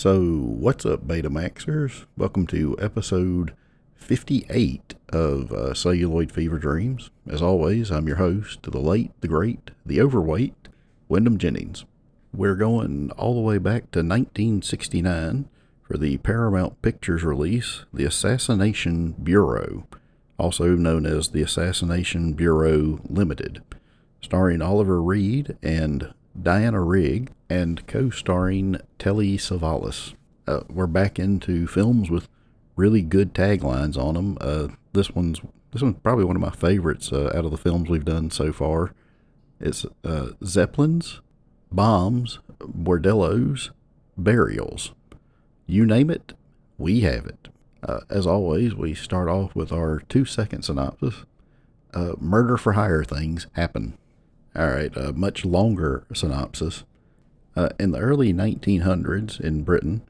So, what's up, Betamaxers? Welcome to episode 58 of uh, Celluloid Fever Dreams. As always, I'm your host, the late, the great, the overweight, Wyndham Jennings. We're going all the way back to 1969 for the Paramount Pictures release, The Assassination Bureau, also known as The Assassination Bureau Limited, starring Oliver Reed and Diana Rigg, and co-starring Telly Savalas. Uh, we're back into films with really good taglines on them. Uh, this one's this one's probably one of my favorites uh, out of the films we've done so far. It's uh, Zeppelins, bombs, bordellos, burials. You name it, we have it. Uh, as always, we start off with our two second synopsis. Uh, murder for hire things happen. All right, a much longer synopsis. Uh, in the early 1900s in Britain,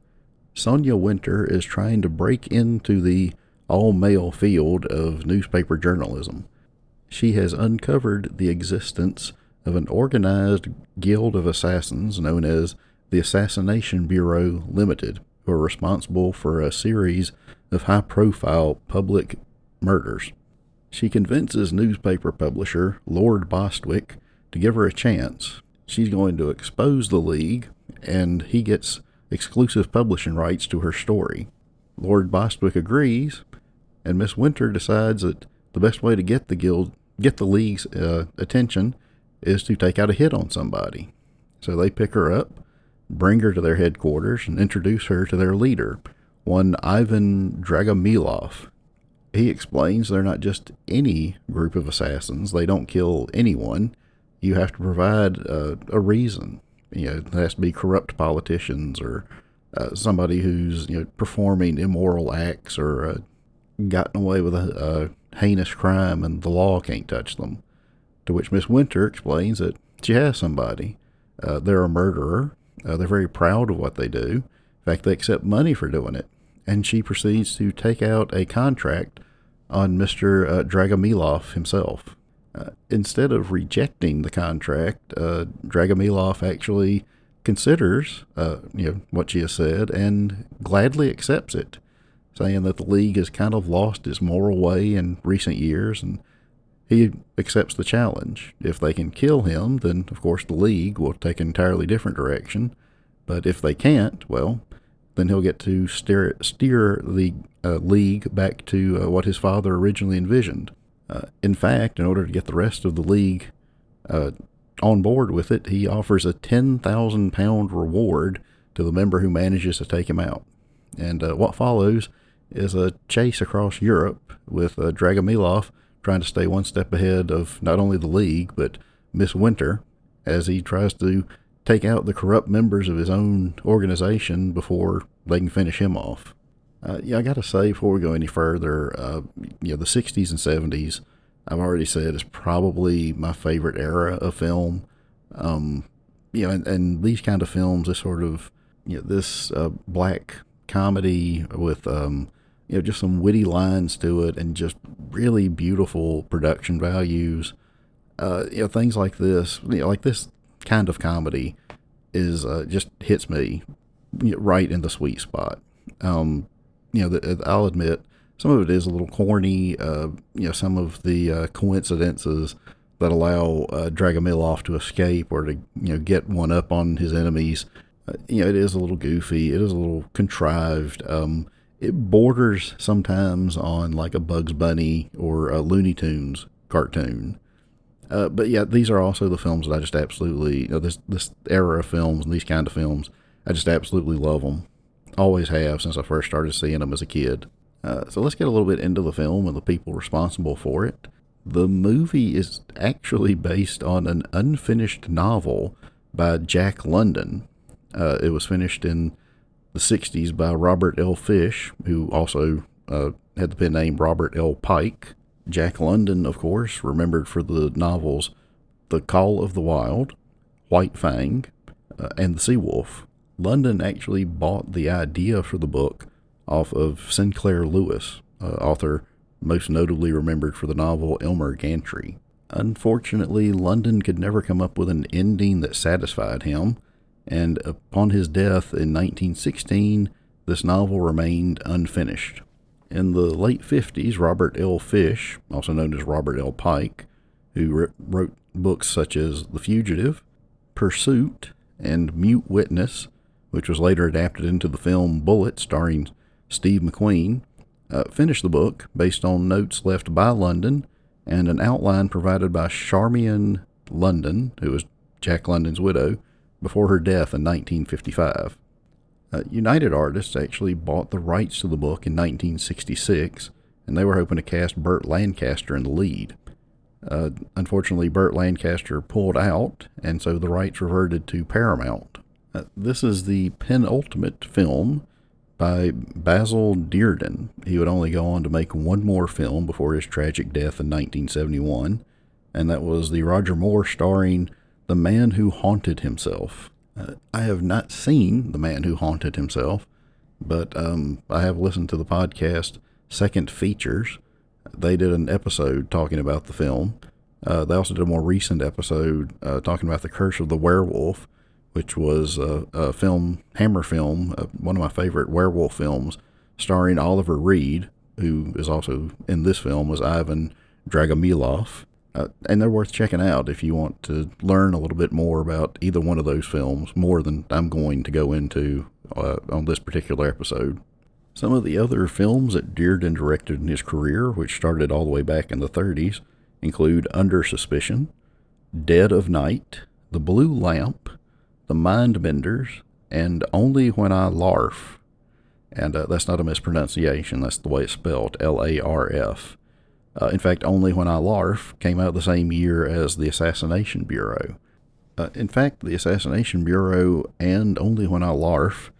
Sonia Winter is trying to break into the all male field of newspaper journalism. She has uncovered the existence of an organized guild of assassins known as the Assassination Bureau Limited, who are responsible for a series of high profile public murders. She convinces newspaper publisher Lord Bostwick to give her a chance. She's going to expose the League, and he gets exclusive publishing rights to her story. Lord Bostwick agrees, and Miss Winter decides that the best way to get the guild, get the League's uh, attention, is to take out a hit on somebody. So they pick her up, bring her to their headquarters, and introduce her to their leader, one Ivan Dragomilov. He explains they're not just any group of assassins, they don't kill anyone. You have to provide uh, a reason. You know, it has to be corrupt politicians or uh, somebody who's you know performing immoral acts or uh, gotten away with a, a heinous crime and the law can't touch them. To which Miss Winter explains that she has somebody. Uh, they're a murderer. Uh, they're very proud of what they do. In fact, they accept money for doing it. And she proceeds to take out a contract on Mr. Uh, Dragomilov himself. Uh, instead of rejecting the contract, uh, Dragomilov actually considers uh, you know what she has said and gladly accepts it, saying that the league has kind of lost its moral way in recent years and he accepts the challenge. If they can kill him, then of course the league will take an entirely different direction. But if they can't, well, then he'll get to steer steer the uh, league back to uh, what his father originally envisioned. Uh, in fact, in order to get the rest of the league uh, on board with it, he offers a ten thousand pound reward to the member who manages to take him out. And uh, what follows is a chase across Europe with uh, Dragomilov trying to stay one step ahead of not only the league, but Miss Winter as he tries to take out the corrupt members of his own organization before they can finish him off. Uh, yeah, I got to say before we go any further, uh, you know, the 60s and 70s, I've already said is probably my favorite era of film. Um, you know, and, and, these kind of films, this sort of, you know, this uh, black comedy with um, you know, just some witty lines to it and just really beautiful production values. Uh, you know, things like this, you know, like this kind of comedy is uh, just hits me right in the sweet spot. Um, you know, the, I'll admit some of it is a little corny. Uh, you know, some of the uh, coincidences that allow uh, Dragomilov to escape or to you know get one up on his enemies. Uh, you know, it is a little goofy. It is a little contrived. Um, it borders sometimes on like a Bugs Bunny or a Looney Tunes cartoon. Uh, but yeah, these are also the films that I just absolutely, you know, this this era of films and these kind of films, I just absolutely love them. Always have since I first started seeing them as a kid. Uh, so let's get a little bit into the film and the people responsible for it. The movie is actually based on an unfinished novel by Jack London. Uh, it was finished in the 60s by Robert L. Fish, who also uh, had the pen name Robert L. Pike. Jack London, of course, remembered for the novels The Call of the Wild, White Fang, uh, and The Sea Wolf. London actually bought the idea for the book off of Sinclair Lewis, author most notably remembered for the novel Elmer Gantry. Unfortunately, London could never come up with an ending that satisfied him, and upon his death in 1916, this novel remained unfinished. In the late 50s, Robert L. Fish, also known as Robert L. Pike, who wrote books such as The Fugitive, Pursuit, and Mute Witness, which was later adapted into the film Bullitt, starring Steve McQueen, uh, finished the book based on notes left by London and an outline provided by Charmian London, who was Jack London's widow, before her death in 1955. Uh, United Artists actually bought the rights to the book in 1966, and they were hoping to cast Burt Lancaster in the lead. Uh, unfortunately, Burt Lancaster pulled out, and so the rights reverted to Paramount. Uh, this is the penultimate film by Basil Dearden. He would only go on to make one more film before his tragic death in 1971, and that was the Roger Moore starring The Man Who Haunted Himself. Uh, I have not seen The Man Who Haunted Himself, but um, I have listened to the podcast Second Features. They did an episode talking about the film. Uh, they also did a more recent episode uh, talking about The Curse of the Werewolf which was a, a film, Hammer film, uh, one of my favorite werewolf films, starring Oliver Reed, who is also in this film, was Ivan Dragomilov. Uh, and they're worth checking out if you want to learn a little bit more about either one of those films, more than I'm going to go into uh, on this particular episode. Some of the other films that Dearden directed in his career, which started all the way back in the 30s, include Under Suspicion, Dead of Night, The Blue Lamp, the Mind Benders, and Only When I Larf. And uh, that's not a mispronunciation, that's the way it's spelled L A R F. Uh, in fact, Only When I Larf came out the same year as The Assassination Bureau. Uh, in fact, The Assassination Bureau and Only When I Larf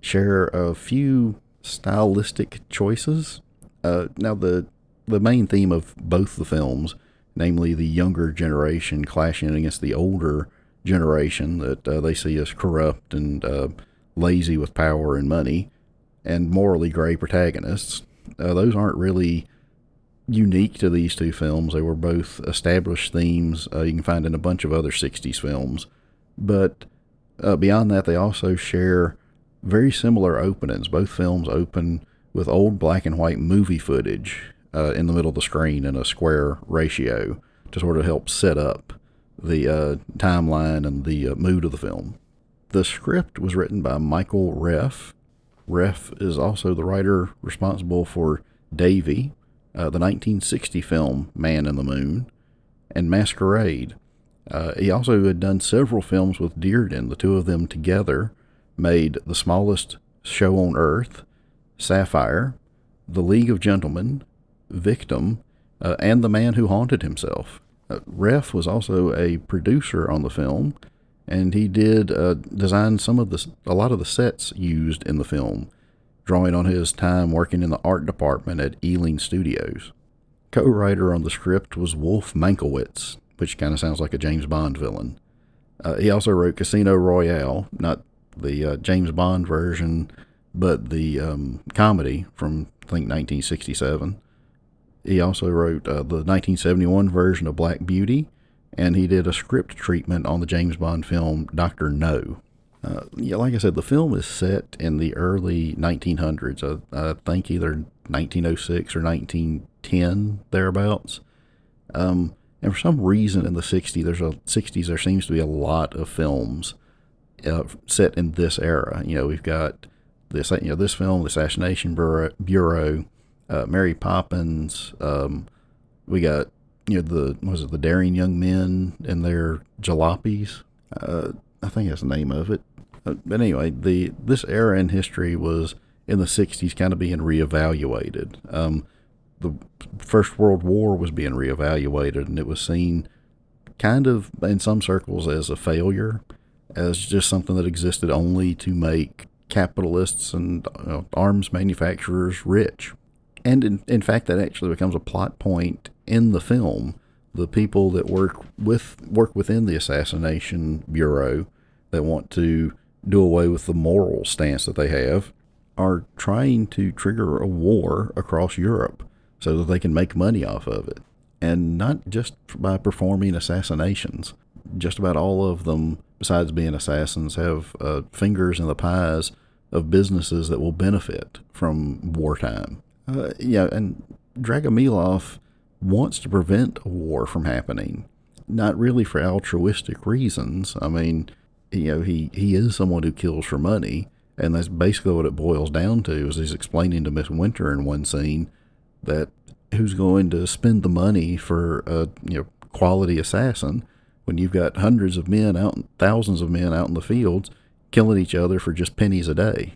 share a few stylistic choices. Uh, now, the, the main theme of both the films, namely the younger generation clashing against the older generation that uh, they see as corrupt and uh, lazy with power and money, and morally gray protagonists. Uh, those aren't really unique to these two films. They were both established themes uh, you can find in a bunch of other 60s films. But uh, beyond that, they also share very similar openings. Both films open with old black and white movie footage uh, in the middle of the screen in a square ratio to sort of help set up the uh, timeline and the uh, mood of the film. The script was written by Michael Relph. Relph is also the writer responsible for Davy, uh, the 1960 film Man in the Moon, and Masquerade. Uh, he also had done several films with Dearden. The two of them together made The Smallest Show on Earth, Sapphire, The League of Gentlemen, Victim, uh, and The Man Who Haunted Himself. Uh, Relph was also a producer on the film, and he did uh, design some of the a lot of the sets used in the film, drawing on his time working in the art department at Ealing Studios. Co-writer on the script was Wolf Mankowitz, which kind of sounds like a James Bond villain. Uh, he also wrote Casino Royale, not the uh, James Bond version, but the um, comedy from I think 1967. He also wrote uh, the 1971 version of Black Beauty, and he did a script treatment on the James Bond film Doctor No. Uh, yeah, like I said, the film is set in the early 1900s. I, I think either 1906 or 1910 thereabouts. Um, and for some reason in the 60s, there's a 60s there seems to be a lot of films uh, set in this era. You know, we've got this you know this film, the Assassination Bureau, Bureau uh, Mary Poppins. Um, we got you know the was it the Daring Young Men and their jalopies. Uh, I think that's the name of it. Uh, but anyway, the this era in history was in the '60s, kind of being reevaluated. Um, the First World War was being reevaluated, and it was seen kind of in some circles as a failure, as just something that existed only to make capitalists and uh, arms manufacturers rich and in, in fact, that actually becomes a plot point in the film. The people that work with work within the assassination bureau that want to do away with the moral stance that they have are trying to trigger a war across Europe so that they can make money off of it. And not just by performing assassinations. Just about all of them besides being assassins, have uh, fingers in the pies of businesses that will benefit from wartime. Uh, yeah, and Dragomilov wants to prevent a war from happening, not really for altruistic reasons. I mean, you know, he, he is someone who kills for money, and that's basically what it boils down to. Is he's explaining to Miss Winter in one scene that who's going to spend the money for a you know quality assassin when you've got hundreds of men out, thousands of men out in the fields killing each other for just pennies a day.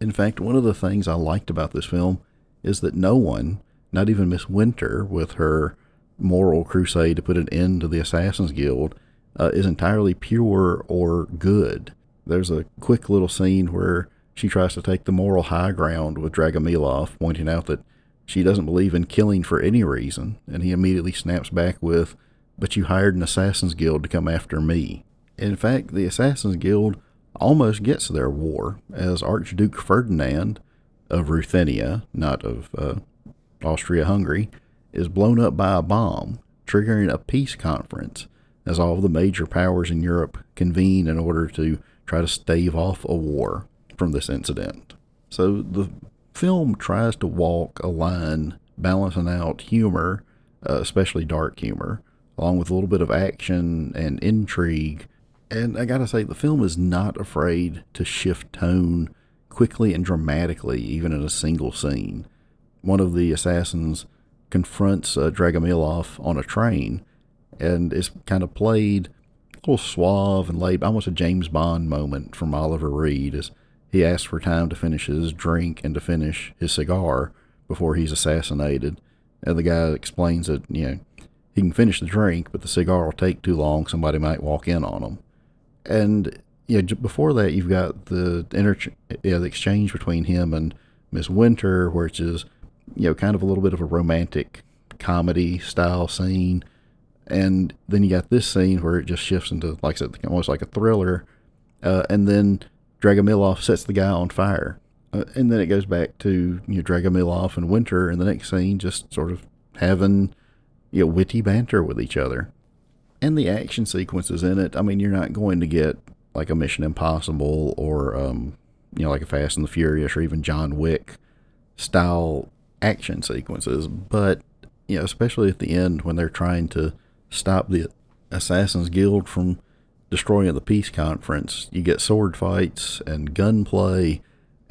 In fact, one of the things I liked about this film is that no one, not even Miss Winter, with her moral crusade to put an end to the Assassin's Guild, uh, is entirely pure or good. There's a quick little scene where she tries to take the moral high ground with Dragomilov, pointing out that she doesn't believe in killing for any reason, and he immediately snaps back with, But you hired an Assassin's Guild to come after me. In fact, the Assassin's Guild almost gets their war, as Archduke Ferdinand of Ruthenia, not of uh, Austria Hungary, is blown up by a bomb, triggering a peace conference as all the major powers in Europe convene in order to try to stave off a war from this incident. So the film tries to walk a line balancing out humor, uh, especially dark humor, along with a little bit of action and intrigue. And I gotta say, the film is not afraid to shift tone quickly and dramatically, even in a single scene. One of the assassins confronts uh, Dragomilov on a train, and it's kind of played a little suave and laid, almost a James Bond moment from Oliver Reed as he asks for time to finish his drink and to finish his cigar before he's assassinated. And the guy explains that, you know, he can finish the drink, but the cigar will take too long. Somebody might walk in on him. And know, before that, you've got the inter- yeah, the exchange between him and Miss Winter, which is you know kind of a little bit of a romantic comedy style scene, and then you got this scene where it just shifts into like I said, almost like a thriller, uh, and then Dragomilov sets the guy on fire, uh, and then it goes back to you know Dragomilov and Winter in the next scene, just sort of having you know witty banter with each other. And the action sequences in it, I mean, you're not going to get like a Mission Impossible or um, you know like a Fast and the Furious or even John Wick style action sequences, but you know especially at the end when they're trying to stop the Assassin's Guild from destroying the peace conference, you get sword fights and gunplay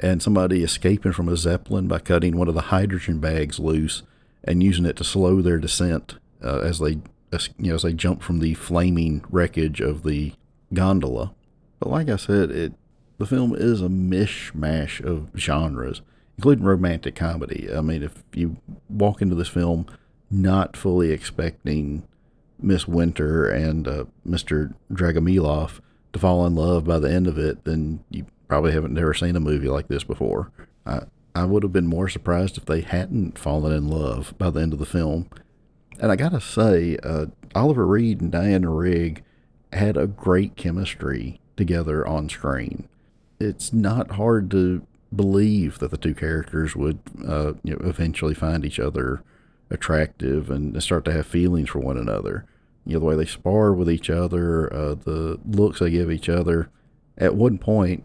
and somebody escaping from a zeppelin by cutting one of the hydrogen bags loose and using it to slow their descent uh, as they you know as they jump from the flaming wreckage of the gondola. But like I said, it the film is a mishmash of genres, including romantic comedy. I mean, if you walk into this film not fully expecting Miss Winter and uh, Mr. Dragomilov to fall in love by the end of it, then you probably haven't never seen a movie like this before. I I would have been more surprised if they hadn't fallen in love by the end of the film. And I gotta say, uh, Oliver Reed and Diana Rigg had a great chemistry together on screen. It's not hard to believe that the two characters would uh, you know, eventually find each other attractive and start to have feelings for one another. You know, the way they spar with each other, uh, the looks they give each other. At one point,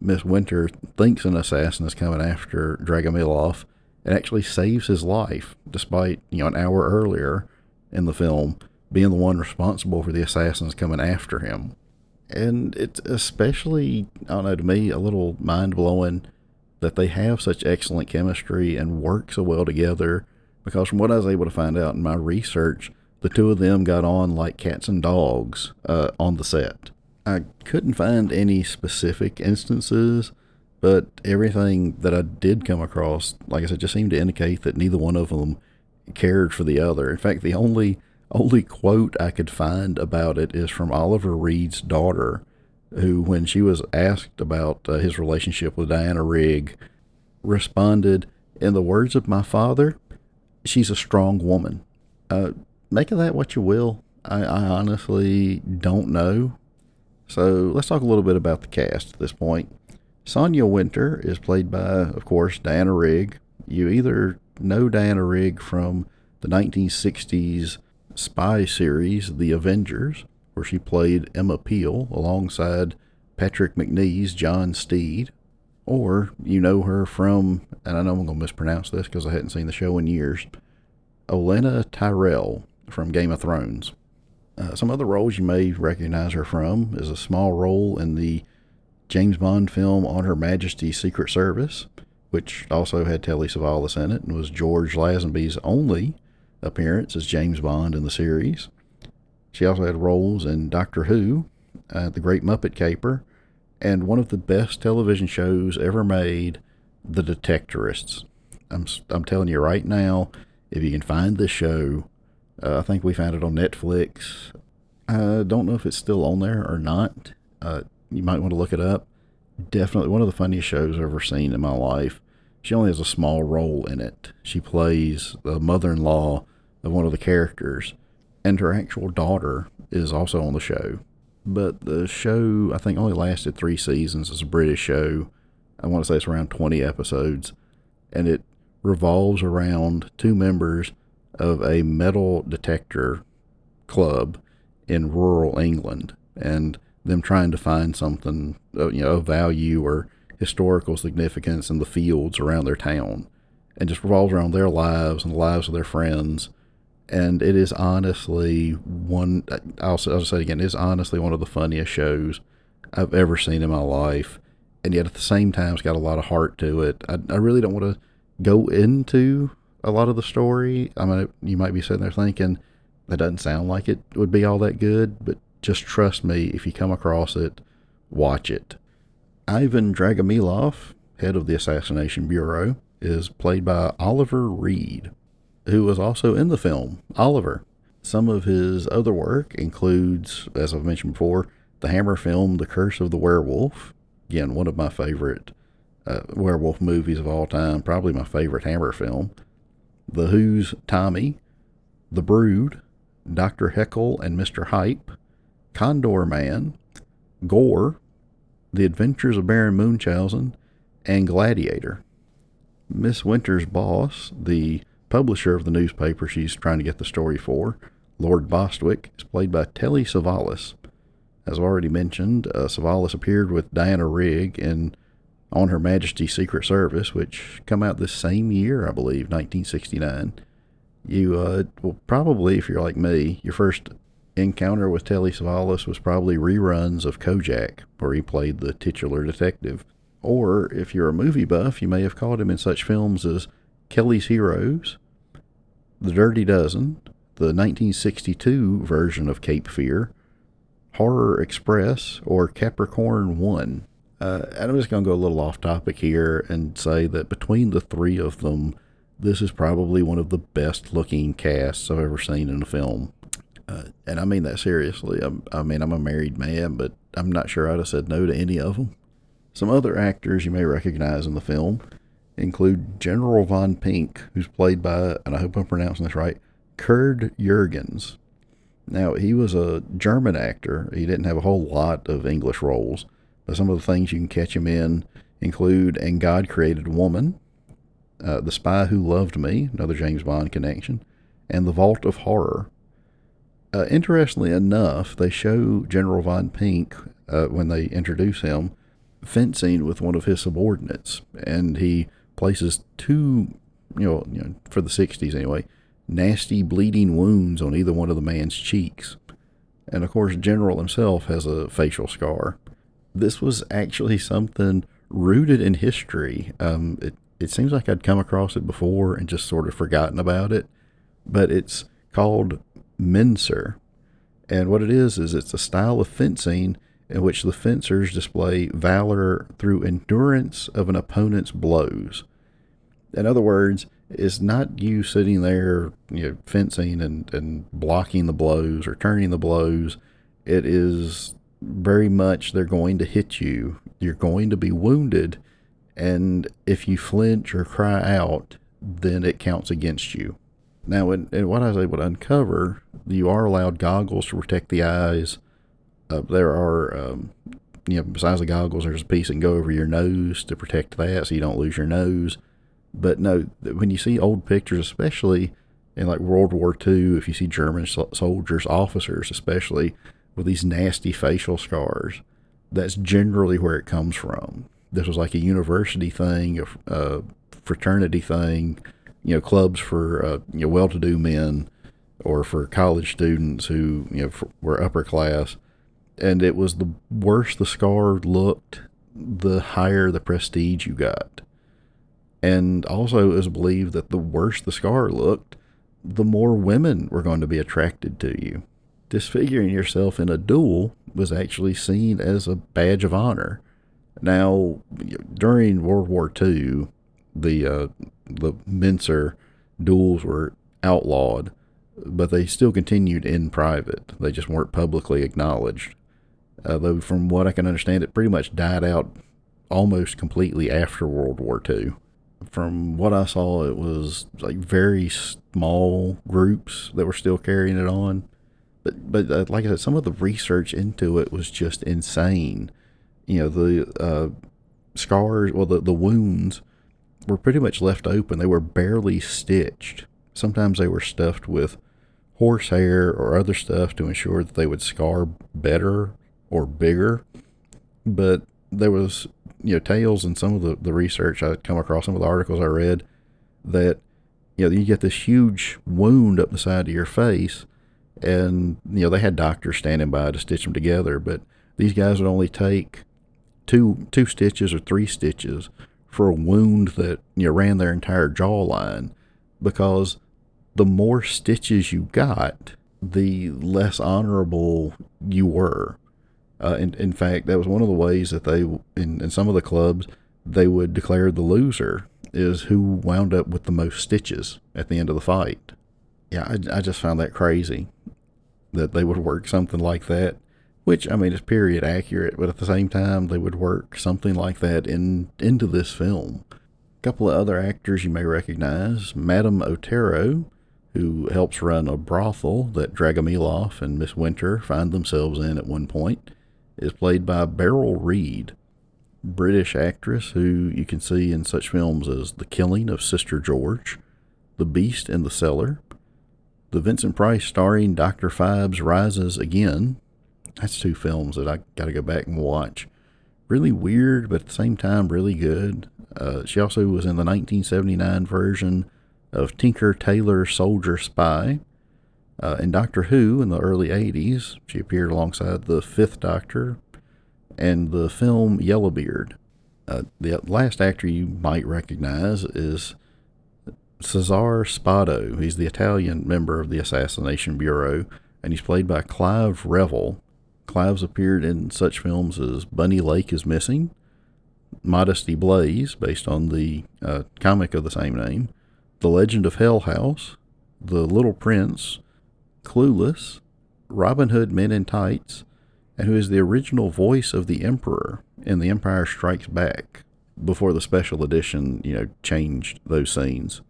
Miss Winter thinks an assassin is coming after Dragomilov and actually saves his life, despite, you know, an hour earlier in the film being the one responsible for the assassins coming after him. And it's especially, I don't know, to me, a little mind blowing that they have such excellent chemistry and work so well together. Because from what I was able to find out in my research, the two of them got on like cats and dogs uh, on the set. I couldn't find any specific instances, but everything that I did come across, like I said, just seemed to indicate that neither one of them cared for the other. In fact, the only only quote I could find about it is from Oliver Reed's daughter, who, when she was asked about uh, his relationship with Diana Rigg, responded, In the words of my father, she's a strong woman. Uh, make of that what you will. I, I honestly don't know. So let's talk a little bit about the cast at this point. Sonia Winter is played by, of course, Diana Rigg. You either know Diana Rigg from the 1960s spy series, The Avengers, where she played Emma Peel alongside Patrick Macnee's John Steed. Or you know her from, and I know I'm going to mispronounce this because I hadn't seen the show in years, Olenna Tyrell from Game of Thrones. Uh, some other roles you may recognize her from is a small role in the James Bond film On Her Majesty's Secret Service, which also had Telly Savalas in it and was George Lazenby's only appearance as James Bond in the series. She also had roles in Doctor Who, uh, The Great Muppet Caper, and one of the best television shows ever made, The Detectorists. I'm, I'm telling you right now, if you can find this show, uh, I think we found it on Netflix. I don't know if it's still on there or not. Uh, you might want to look it up. Definitely one of the funniest shows I've ever seen in my life. She only has a small role in it. She plays the mother in law of one of the characters, and her actual daughter is also on the show. But the show, I think, only lasted three seasons. It's a British show. I want to say it's around 20 episodes, and it revolves around two members of a metal detector club in rural England and them trying to find something uh, you know of value or historical significance in the fields around their town and just revolves around their lives and the lives of their friends and it is honestly one I'll, I'll say it again it's honestly one of the funniest shows I've ever seen in my life and yet at the same time it's got a lot of heart to it I, I really don't want to go into a lot of the story. I mean, you might be sitting there thinking that doesn't sound like it would be all that good, but just trust me, if you come across it, watch it. Ivan Dragomilov, head of the Assassination Bureau, is played by Oliver Reed, who was also in the film Oliver. Some of his other work includes, as I've mentioned before, the Hammer film The Curse of the Werewolf. Again, one of my favorite uh, werewolf movies of all time, probably my favorite Hammer film. The Who's Tommy, The Brood, Dr. Heckyl and Mr. Hype, Condor Man, Gor, The Adventures of Baron Munchausen, and Gladiator. Miss Winter's boss, the publisher of the newspaper she's trying to get the story for, Lord Bostwick, is played by Telly Savalas. As already mentioned, uh, Savalas appeared with Diana Rigg in on Her Majesty's Secret Service, which come out this same year, I believe, 1969. You uh, will probably, if you're like me, your first encounter with Telly Savalas was probably reruns of Kojak, where he played the titular detective. Or if you're a movie buff, you may have caught him in such films as Kelly's Heroes, The Dirty Dozen, the 1962 version of Cape Fear, Horror Express, or Capricorn 1. Uh, and I'm just going to go a little off topic here and say that between the three of them, this is probably one of the best looking casts I've ever seen in a film. Uh, and I mean that seriously. I'm, I mean, I'm a married man, but I'm not sure I'd have said no to any of them. Some other actors you may recognize in the film include General Von Pink, who's played by, and I hope I'm pronouncing this right, Curd Jurgens. Now, he was a German actor. He didn't have a whole lot of English roles. But some of the things you can catch him in include And God Created Woman, uh, The Spy Who Loved Me, another James Bond connection, and The Vault of Horror. Uh, interestingly enough, they show General Von Pink, uh, when they introduce him, fencing with one of his subordinates, and he places two, you know, you know, for the 60s anyway, nasty bleeding wounds on either one of the man's cheeks. And of course, General himself has a facial scar this was actually something rooted in history. Um, it, it seems like I'd come across it before and just sort of forgotten about it, but it's called Mensur. And what it is, is it's a style of fencing in which the fencers display valor through endurance of an opponent's blows. In other words, it's not you sitting there, you know, fencing and, and blocking the blows or turning the blows. It is very much they're going to hit you. You're going to be wounded. And if you flinch or cry out, then it counts against you. Now, what I was able to uncover, you are allowed goggles to protect the eyes. Uh, there are, um, you know, besides the goggles, there's a piece that can go over your nose to protect that so you don't lose your nose. But no, when you see old pictures, especially in like World War II, if you see German soldiers, officers especially, with these nasty facial scars. That's generally where it comes from. This was like a university thing, a, fraternity thing, you know, clubs for uh, you know well-to-do men or for college students who you know were upper class, and it was the worse the scar looked, the higher the prestige you got. And also, it was believed that the worse the scar looked, the more women were going to be attracted to you. Disfiguring yourself in a duel was actually seen as a badge of honor. Now, during World War II, the uh, the Mensur duels were outlawed, but they still continued in private. They just weren't publicly acknowledged. Uh, though, from what I can understand, it pretty much died out almost completely after World War II. From what I saw, it was like very small groups that were still carrying it on. But, but uh, like I said, some of the research into it was just insane. You know, the uh, scars, well, the, the wounds were pretty much left open. They were barely stitched. Sometimes they were stuffed with horsehair or other stuff to ensure that they would scar better or bigger. But there was, you know, tales in some of the, the research I come across, some of the articles I read, that, you know, you get this huge wound up the side of your face, and, you know, they had doctors standing by to stitch them together, but these guys would only take two two stitches or three stitches for a wound that you know, ran their entire jawline because the more stitches you got, the less honorable you were. Uh, in, in fact, that was one of the ways that they, in, in some of the clubs, they would declare the loser is who wound up with the most stitches at the end of the fight. Yeah, I, I just found that crazy that they would work something like that which I mean is period accurate, but at the same time they would work something like that in into this film. A couple of other actors you may recognize: Madame Otero, who helps run a brothel that Dragomilov and Miss Winter find themselves in at one point, is played by Beryl Reid, British actress who you can see in such films as The Killing of Sister George, The Beast in the Cellar, the Vincent Price starring Dr. Phibes rises again, that's two films that I got to go back and watch. Really weird, but at the same time, really good. Uh, she also was in the 1979 version of Tinker Tailor Soldier Spy. Uh, in Doctor Who in the early 80s, she appeared alongside the Fifth Doctor and the film Yellowbeard. Uh, the last actor you might recognize is Cesare Spado. He's the Italian member of the Assassination Bureau, and he's played by Clive Revill. Clive's appeared in such films as Bunny Lake is Missing, Modesty Blaise, based on the uh, comic of the same name, The Legend of Hell House, The Little Prince, Clueless, Robin Hood Men in Tights, and who is the original voice of the Emperor in The Empire Strikes Back before the special edition, you know, changed those scenes.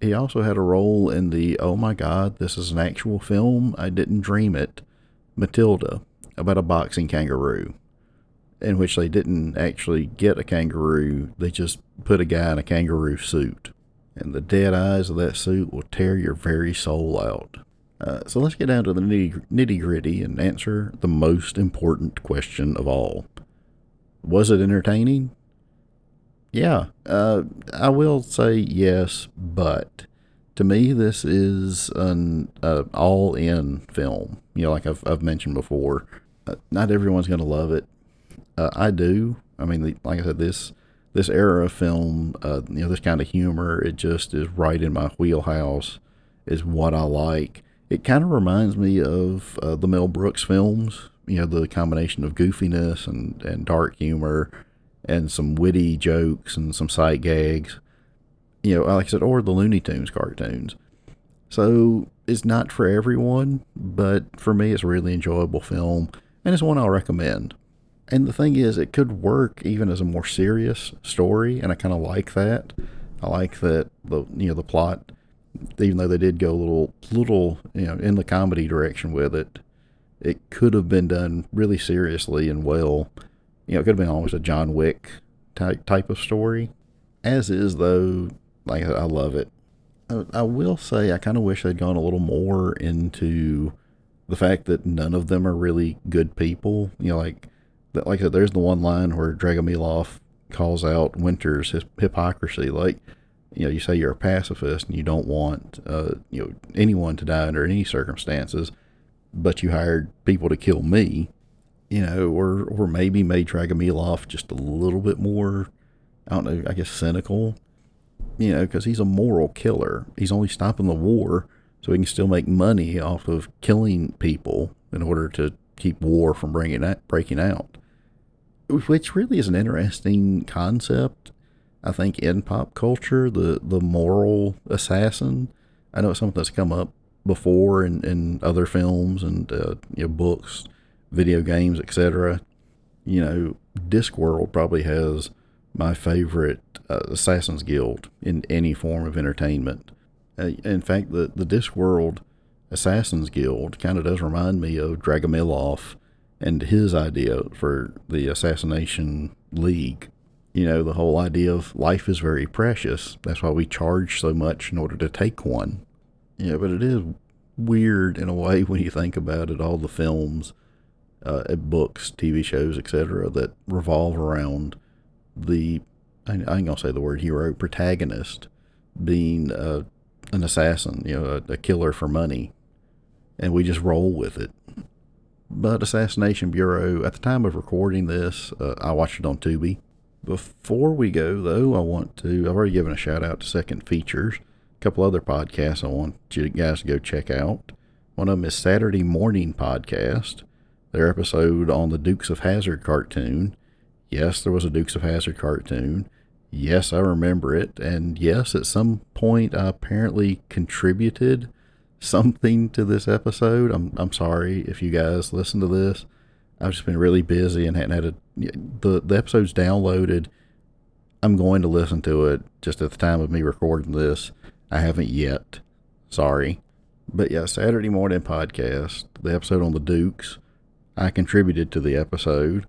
He also had a role in the Oh my God, this is an actual film, I didn't dream it, Matilda, about a boxing kangaroo, in which they didn't actually get a kangaroo, they just put a guy in a kangaroo suit. And the dead eyes of that suit will tear your very soul out. Uh, so let's get down to the nitty gritty and answer the most important question of all. Was it entertaining? Yeah, uh, I will say yes, but to me, this is an uh, all-in film. You know, like I've I've mentioned before, uh, not everyone's going to love it. Uh, I do. I mean, like I said, this this era of film, uh, you know, this kind of humor, it just is right in my wheelhouse. Is what I like. It kind of reminds me of uh, the Mel Brooks films. You know, the combination of goofiness and and dark humor, and some witty jokes and some sight gags. You know, like I said, or the Looney Tunes cartoons. So it's not for everyone, but for me, it's a really enjoyable film and it's one I'll recommend. And the thing is, it could work even as a more serious story, and I kind of like that. I like that the you know the plot, even though they did go a little little you know in the comedy direction with it, it could have been done really seriously and well. You know, it could have been almost a John Wick type type of story. As is though, like I love it. I, I will say, I kind of wish they'd gone a little more into the fact that none of them are really good people. You know, like that. like I said, there's the one line where Dragomilov calls out Winter's his hypocrisy. Like, you know, you say you're a pacifist and you don't want uh, you know anyone to die under any circumstances, but you hired people to kill me. You know, or or maybe made Dragomilov just a little bit more, I don't know, I guess cynical. You know, because he's a moral killer. He's only stopping the war so he can still make money off of killing people in order to keep war from bringing that, breaking out. Which really is an interesting concept, I think, in pop culture, the, the moral assassin. I know it's something that's come up before in, in other films and uh, you know, books, video games, etc. You know, Discworld probably has my favorite uh, Assassin's Guild in any form of entertainment. Uh, in fact, the, the Discworld Assassin's Guild kind of does remind me of Dragomilov and his idea for the Assassination League. You know, the whole idea of life is very precious. That's why we charge so much in order to take one. Yeah, but it is weird in a way when you think about it. All the films, uh, books, TV shows, etc., that revolve around the I, ain't gonna say the word hero protagonist being uh, an assassin, you know, a, a killer for money, and we just roll with it. But Assassination Bureau, at the time of recording this, uh, I watched it on Tubi. Before we go, though, I want to, I've already given a shout out to Second Features, a couple other podcasts I want you guys to go check out. One of them is Saturday Morning Podcast, their episode on the Dukes of Hazzard cartoon. Yes, there was a Dukes of Hazzard cartoon. Yes, I remember it. And yes, at some point I apparently contributed something to this episode. I'm I'm sorry if you guys listen to this. I've just been really busy and hadn't had a the the episode's downloaded. I'm going to listen to it just at the time of me recording this. I haven't yet. Sorry. But yeah, Saturday morning podcast, the episode on the Dukes. I contributed to the episode.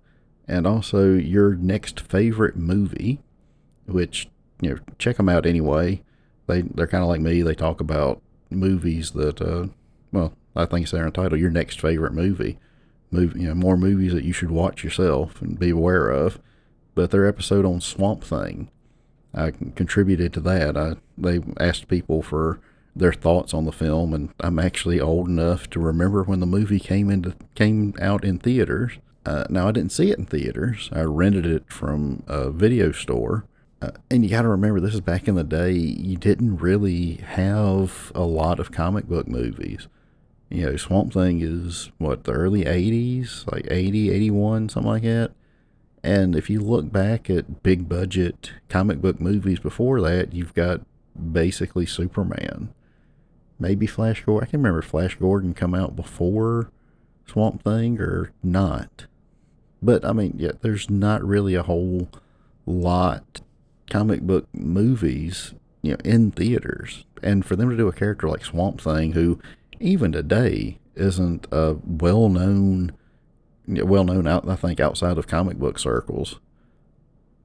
And also your next favorite movie which you know check them out anyway. They they're kind of like me. They talk about movies that uh, well I think it's their entitled your next favorite movie, movie you know more movies that you should watch yourself and be aware of. But their episode on Swamp Thing, I contributed to that. I they asked people for their thoughts on the film, and I'm actually old enough to remember when the movie came into came out in theaters. Uh, now I didn't see it in theaters. I rented it from a video store uh, and you got to remember, this is back in the day. You didn't really have a lot of comic book movies. You know, Swamp Thing is what the early '80s, like 80, 81, something like that. And if you look back at big budget comic book movies before that, you've got basically Superman, maybe Flash Gordon. I can remember Flash Gordon come out before Swamp Thing or not. But I mean, yeah, there's not really a whole lot comic book movies, you know, in theaters. And for them to do a character like Swamp Thing, who even today isn't a well known, well known out, I think, outside of comic book circles.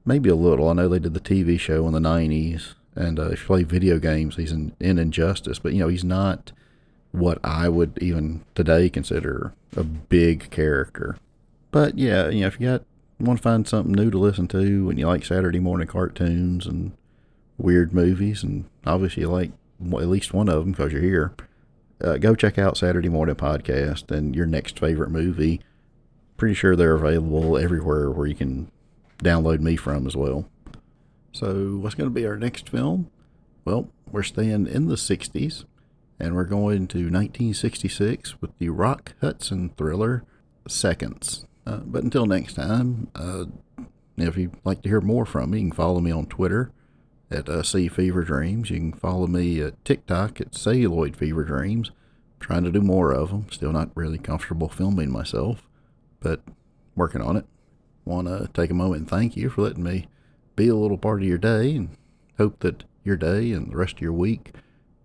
Maybe a little. I know they did the TV show in the 90s. And uh, if you play video games, he's in, in Injustice. But, you know, he's not what I would even today consider a big character. But yeah, you know, if you got want to find something new to listen to and you like Saturday morning cartoons and weird movies, and obviously you like at least one of them because you're here, uh, go check out Saturday Morning Podcast and your next favorite movie. Pretty sure they're available everywhere where you can download me from as well. So, what's going to be our next film? Well, we're staying in the 60s and we're going to 1966 with the Rock Hudson thriller Seconds. Uh, but until next time, uh, if you'd like to hear more from me, you can follow me on Twitter at uh, Sea Fever Dreams. You can follow me at TikTok at Celluloid Fever Dreams. I'm trying to do more of them. Still not really comfortable filming myself, but working on it. Want to take a moment and thank you for letting me be a little part of your day and hope that your day and the rest of your week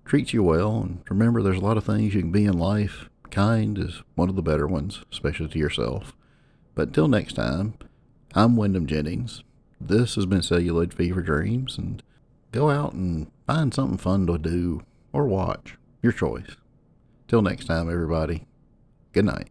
treats you well. And remember, there's a lot of things you can be in life. Kind is one of the better ones, especially to yourself. But until next time, I'm Wyndham Jennings. This has been Celluloid Fever Dreams, and go out and find something fun to do or watch. Your choice. Till next time, everybody. Good night.